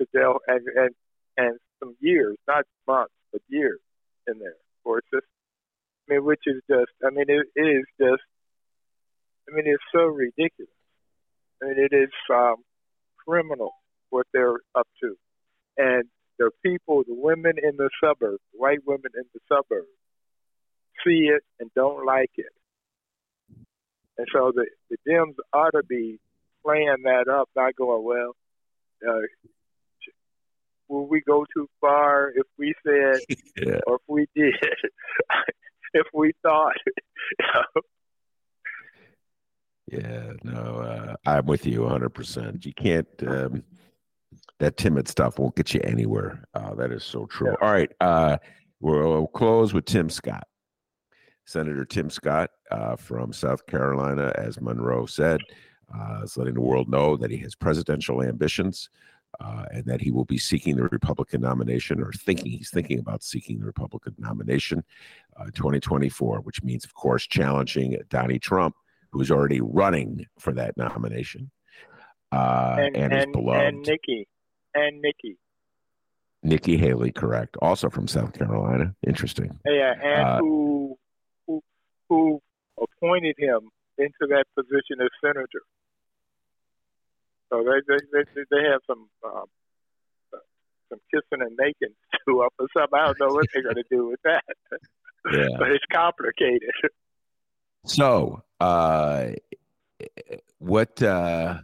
to jail and, and and some years, not months, but years in there for assisting. I mean, which is just, I mean, it is just, I mean, it's so ridiculous. Mean, it is um, criminal what they're up to. And the people, the women in the suburbs, white women in the suburbs, see it and don't like it. And so the, the Dems ought to be playing that up, not going, well, uh, will we go too far if we said, [laughs] yeah. or if we did, [laughs] if we thought? [laughs] Yeah, no, uh, I'm with you 100%. You can't, um, that timid stuff won't get you anywhere. Uh, that is so true. Yeah. All right. Uh, we'll close with Tim Scott. Senator Tim Scott uh, from South Carolina, as Monroe said, uh, is letting the world know that he has presidential ambitions uh, and that he will be seeking the Republican nomination or thinking he's thinking about seeking the Republican nomination uh, 2024, which means, of course, challenging Donnie Trump who's already running for that nomination, uh, and, and, and beloved. And Nikki. And Nikki. Nikki Haley, correct. Also from South Carolina. Interesting. Yeah, and uh, who, who who appointed him into that position as senator. So they they they, they have some um, some kissing and making to up or something. I don't know what they're going to do with that. Yeah. [laughs] but it's complicated. So, uh, what uh,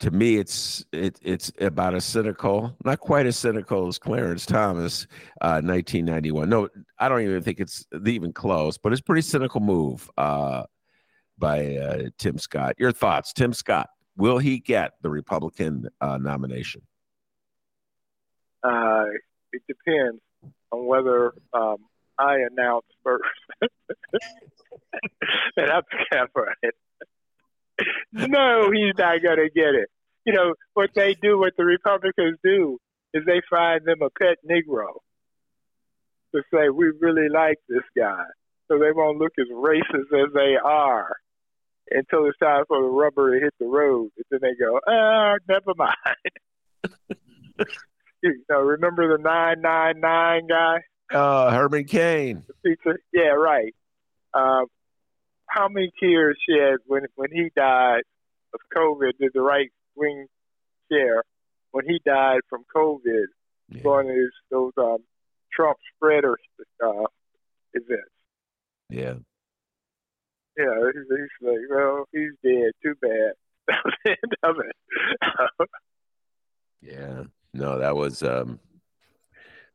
to me, it's it, it's about as cynical, not quite as cynical as Clarence Thomas, uh, 1991. No, I don't even think it's even close, but it's pretty cynical move uh, by uh, Tim Scott. Your thoughts, Tim Scott? Will he get the Republican uh, nomination? Uh, it depends on whether um, I announce first. [laughs] [laughs] and I'm it. no, he's not going to get it. You know, what they do, what the Republicans do, is they find them a pet Negro to say, we really like this guy. So they won't look as racist as they are until it's time for the rubber to hit the road. And then they go, ah, never mind. [laughs] you know, remember the 999 guy? Uh, Herman Cain. Yeah, right. Um, how many tears shed when when he died of COVID? Did the right wing share when he died from COVID yeah. going to those um, Trump spreader uh, events? Yeah. Yeah, he's, he's like, well, he's dead. Too bad. That was the end of it. yeah. No, that was um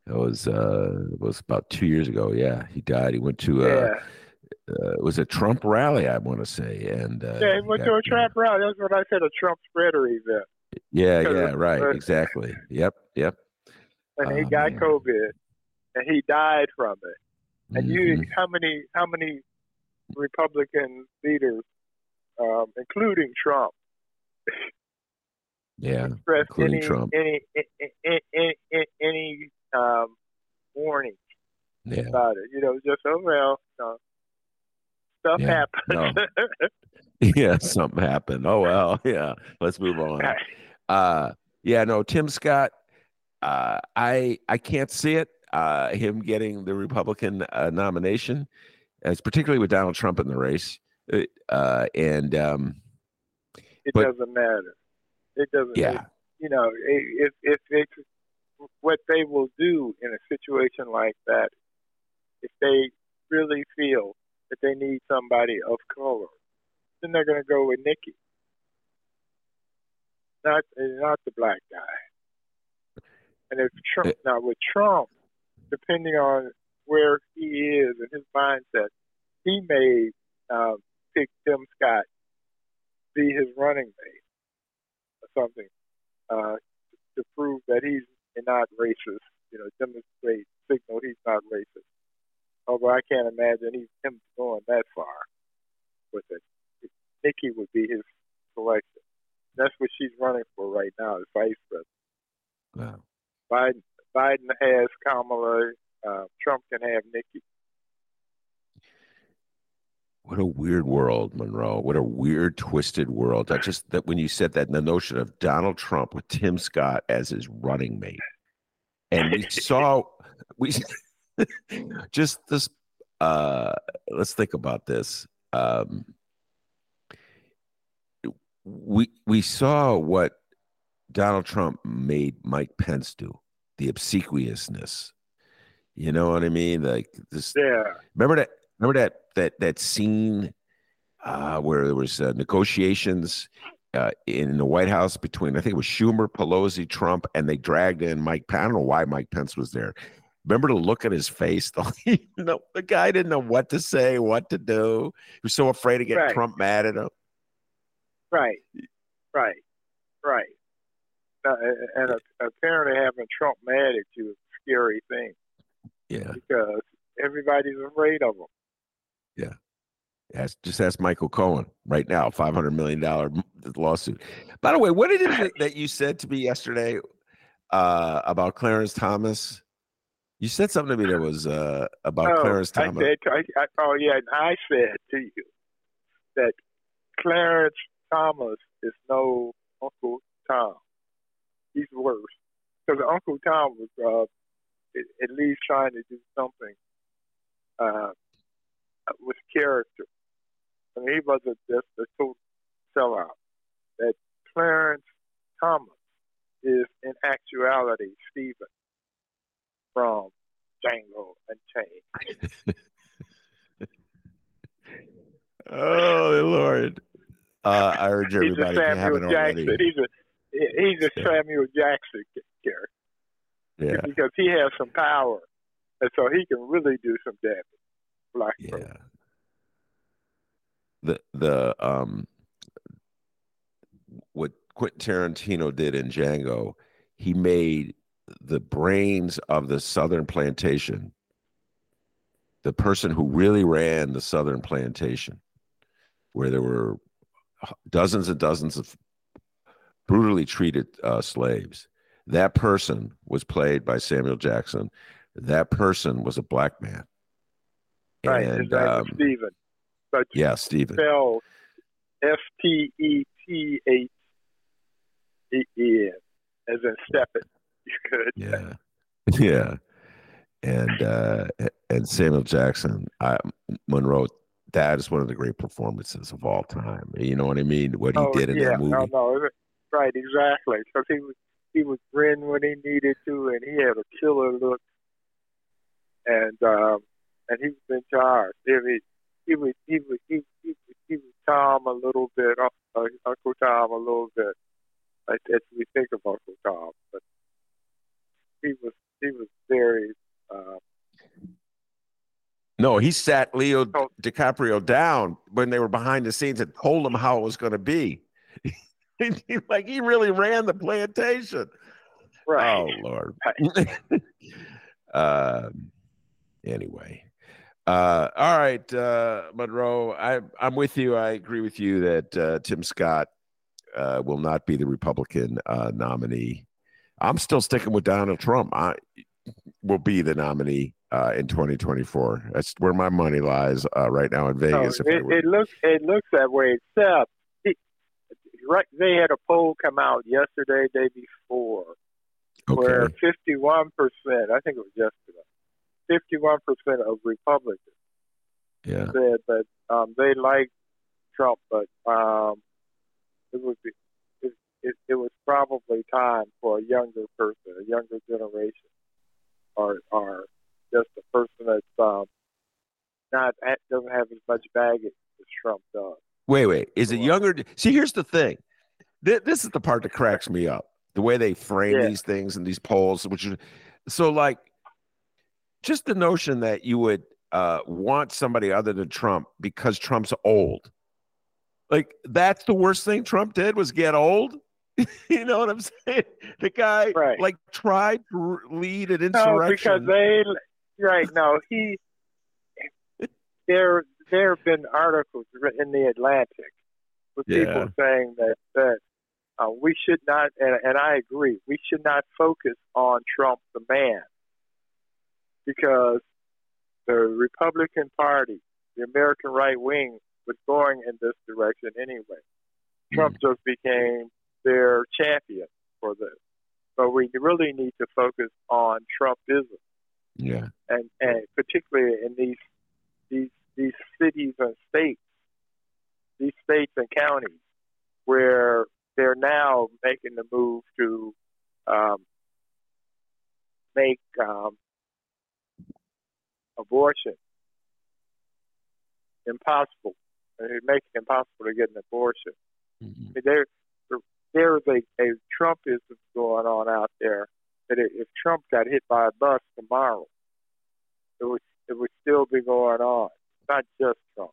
that was uh was about two years ago. Yeah, he died. He went to uh, yeah uh, it was a Trump rally, I want to say, and uh, yeah, he went to a Trump know, rally. That's what I said, a Trump spreader event. Yeah, yeah, right, uh, exactly. Yep, yep. And he oh, got man. COVID, and he died from it. And mm-hmm. you, how many, how many Republican leaders, um, including Trump, [laughs] yeah, including any, Trump, any, any, any, any um, warning yeah. about it? You know, just oh well, no, stuff yeah, happened. No. [laughs] yeah, something happened. Oh well, yeah. Let's move on. Uh, yeah, no, Tim Scott. Uh, I I can't see it. Uh, him getting the Republican uh, nomination, as particularly with Donald Trump in the race, uh, uh and um, it but, doesn't matter. It doesn't. Yeah. It, you know, if if it's what they will do in a situation like that, if they really feel that they need somebody of color, then they're going to go with Nikki, not not the black guy. And if Trump now with Trump, depending on where he is and his mindset, he may um, pick Tim Scott be his running mate or something uh, to prove that he's not racist. You know, demonstrate signal he's not racist although I can't imagine he, him going that far with it. Nikki would be his selection. That's what she's running for right now, as vice president. Wow. Biden, Biden has Kamala, uh, Trump can have Nikki. What a weird world, Monroe. What a weird, twisted world. I just that when you said that, the notion of Donald Trump with Tim Scott as his running mate, and we saw we [laughs] just this. Uh, let's think about this. Um, we we saw what Donald Trump made Mike Pence do, the obsequiousness. You know what I mean? Like this. Yeah. Remember that? Remember that that that scene uh, where there was uh, negotiations uh, in the White House between I think it was Schumer, Pelosi, Trump, and they dragged in Mike. I don't know why Mike Pence was there. Remember to look at his face? [laughs] The, no, the guy didn't know what to say, what to do. He was so afraid to get Right. Trump mad at him. Right, right, right. Uh, and apparently, having Trump mad at you is a scary thing Yeah. because everybody's afraid of him. Yeah. Ask, just ask Michael Cohen right now, five hundred million dollar lawsuit. By the way, what did it that you said to me yesterday uh, about Clarence Thomas? You said something to me that was uh, about oh, Clarence I Thomas. said, I, I, oh yeah, and I said to you that Clarence Thomas is no Uncle Tom. He's worse because Uncle Tom was uh, at- at least trying to do something uh, with character. I mean, he wasn't just a total sellout. That Clarence Thomas is in actuality Stephen from Django and Unchained. [laughs] oh Lord! Uh, I urge He's a everybody if you haven't Samuel already. Jackson. He's a he's a Yeah. Samuel Jackson character Yeah, because he has some power, and so he can really do some damage. Black yeah. The the um, what Quentin Tarantino did in Django, he made the brains of the Southern plantation, the person who really ran the Southern plantation, where there were dozens and dozens of brutally treated uh, slaves. That person was played by Samuel Jackson. That person was a black man. right? And um, Stephen, but yeah, Stephen. spelled S T E P H E N, as in step it. You could. Yeah, [laughs] yeah, and uh, and Samuel Jackson, I, Monroe. That is one of the great performances of all time. You know what I mean? What he oh, did in yeah, that movie. no, no, right, exactly. Because he was he would grin when he needed to, and he had a killer look, and um, and he was in charge. He was he was he was he, he, was- he was Tom a little bit, uh, Uncle Tom a little bit, as we think of Uncle Tom, but he was he was very. Uh, No, he sat Leo Oh. DiCaprio down when they were behind the scenes and told him how it was going to be. [laughs] like he really ran the plantation. right. Oh Lord. [laughs] um, anyway, uh, all right, uh, Monroe. I, I'm with you. I agree with you that uh, Tim Scott uh, will not be the Republican uh, nominee. I'm still sticking with Donald Trump. I will be the nominee uh, in 2024. That's where my money lies uh, right now in Vegas. if it, it looks it looks that way. Except, right, they had a poll come out yesterday, day before, where fifty-one percent, I think it was yesterday, fifty-one percent of Republicans Yeah. said that um, they like Trump, but um, it would be it, it, was probably time for a younger person, a younger generation, or or just a person that's um, not doesn't have as much baggage as Trump does. Wait, wait. Is it younger? See, here's the thing. Th- This is the part that cracks me up. The way they frame Yeah. these things and these polls, which is so like just the notion that you would uh, want somebody other than Trump because Trump's old. Like that's the worst thing Trump did was get old. [laughs] you know what I'm saying? The guy Right. like tried to lead an insurrection. No, because they right no he there there have been articles written in the Atlantic with Yeah. people saying that that uh, we should not, and, and I agree, we should not focus on Trump the man because the Republican Party, the American right wing, was going in this direction anyway. Trump mm. just became their champion for this. But we really need to focus on Trumpism. Yeah. And and particularly in these these these cities and states, these states and counties where they're now making the move to um, make um, abortion impossible. It makes it impossible to get an abortion. Mm-hmm. There, there is a, a Trumpism going on out there that if Trump got hit by a bus tomorrow, it would it would still be going on. It's not just Trump.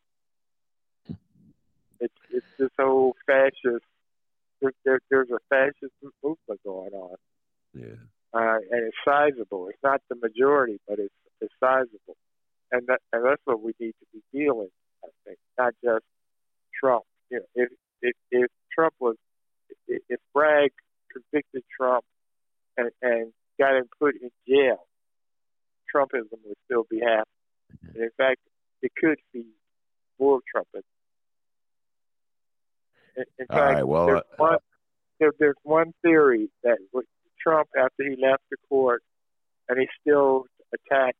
It's it's this whole fascist. There, there, there's a fascist movement going on. Yeah. Uh, and it's sizable. It's not the majority, but it's it's sizable, and that and that's what we need to be dealing. I think not just Trump. You know, if if if Trump was if Bragg convicted Trump and, and got him put in jail, Trumpism would still be happening. And in fact, it could be more Trumpism. In, in fact, right, well, there's, uh, one, there, there's one theory that Trump, after he left the court, and he still attacked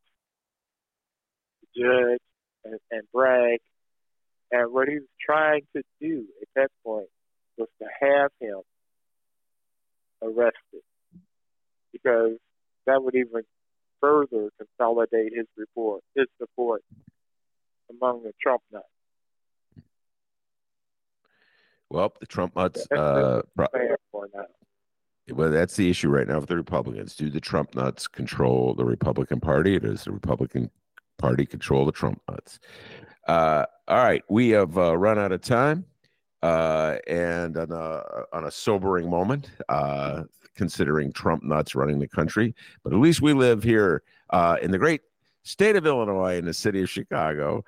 the judge and, and Bragg, and what he was trying to do at that point was to have him arrested because that would even further consolidate his report, his support among the Trump nuts. Well, the Trump nuts. Uh, well, that's the issue right now with the Republicans. Do the Trump nuts control the Republican Party? or Does the Republican Party control the Trump nuts? Uh, all right, we have uh, run out of time. Uh, and on a, on a sobering moment, uh, considering Trump nuts running the country. But at least we live here uh, in the great state of Illinois, in the city of Chicago,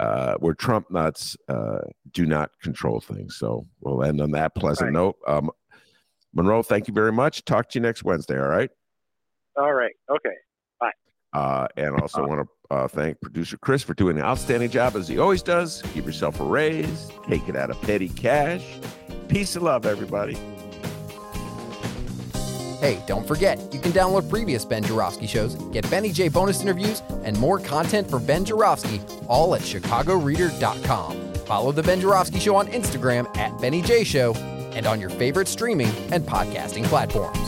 uh, where Trump nuts uh, do not control things. So we'll end on that pleasant right. note. Um, Monroe, thank you very much. Talk to you next Wednesday. All right. All right. Okay. Bye. Uh, and also want to uh, thank producer Chris for doing an outstanding job as he always does. Give yourself a raise, take it out of petty cash. Peace and love, everybody. Hey, don't forget, you can download previous Ben Joravsky shows, get Benny J bonus interviews, and more content for Ben Joravsky, all at chicagoreader.com. Follow the Ben Joravsky Show on Instagram at Benny J Show and on your favorite streaming and podcasting platforms.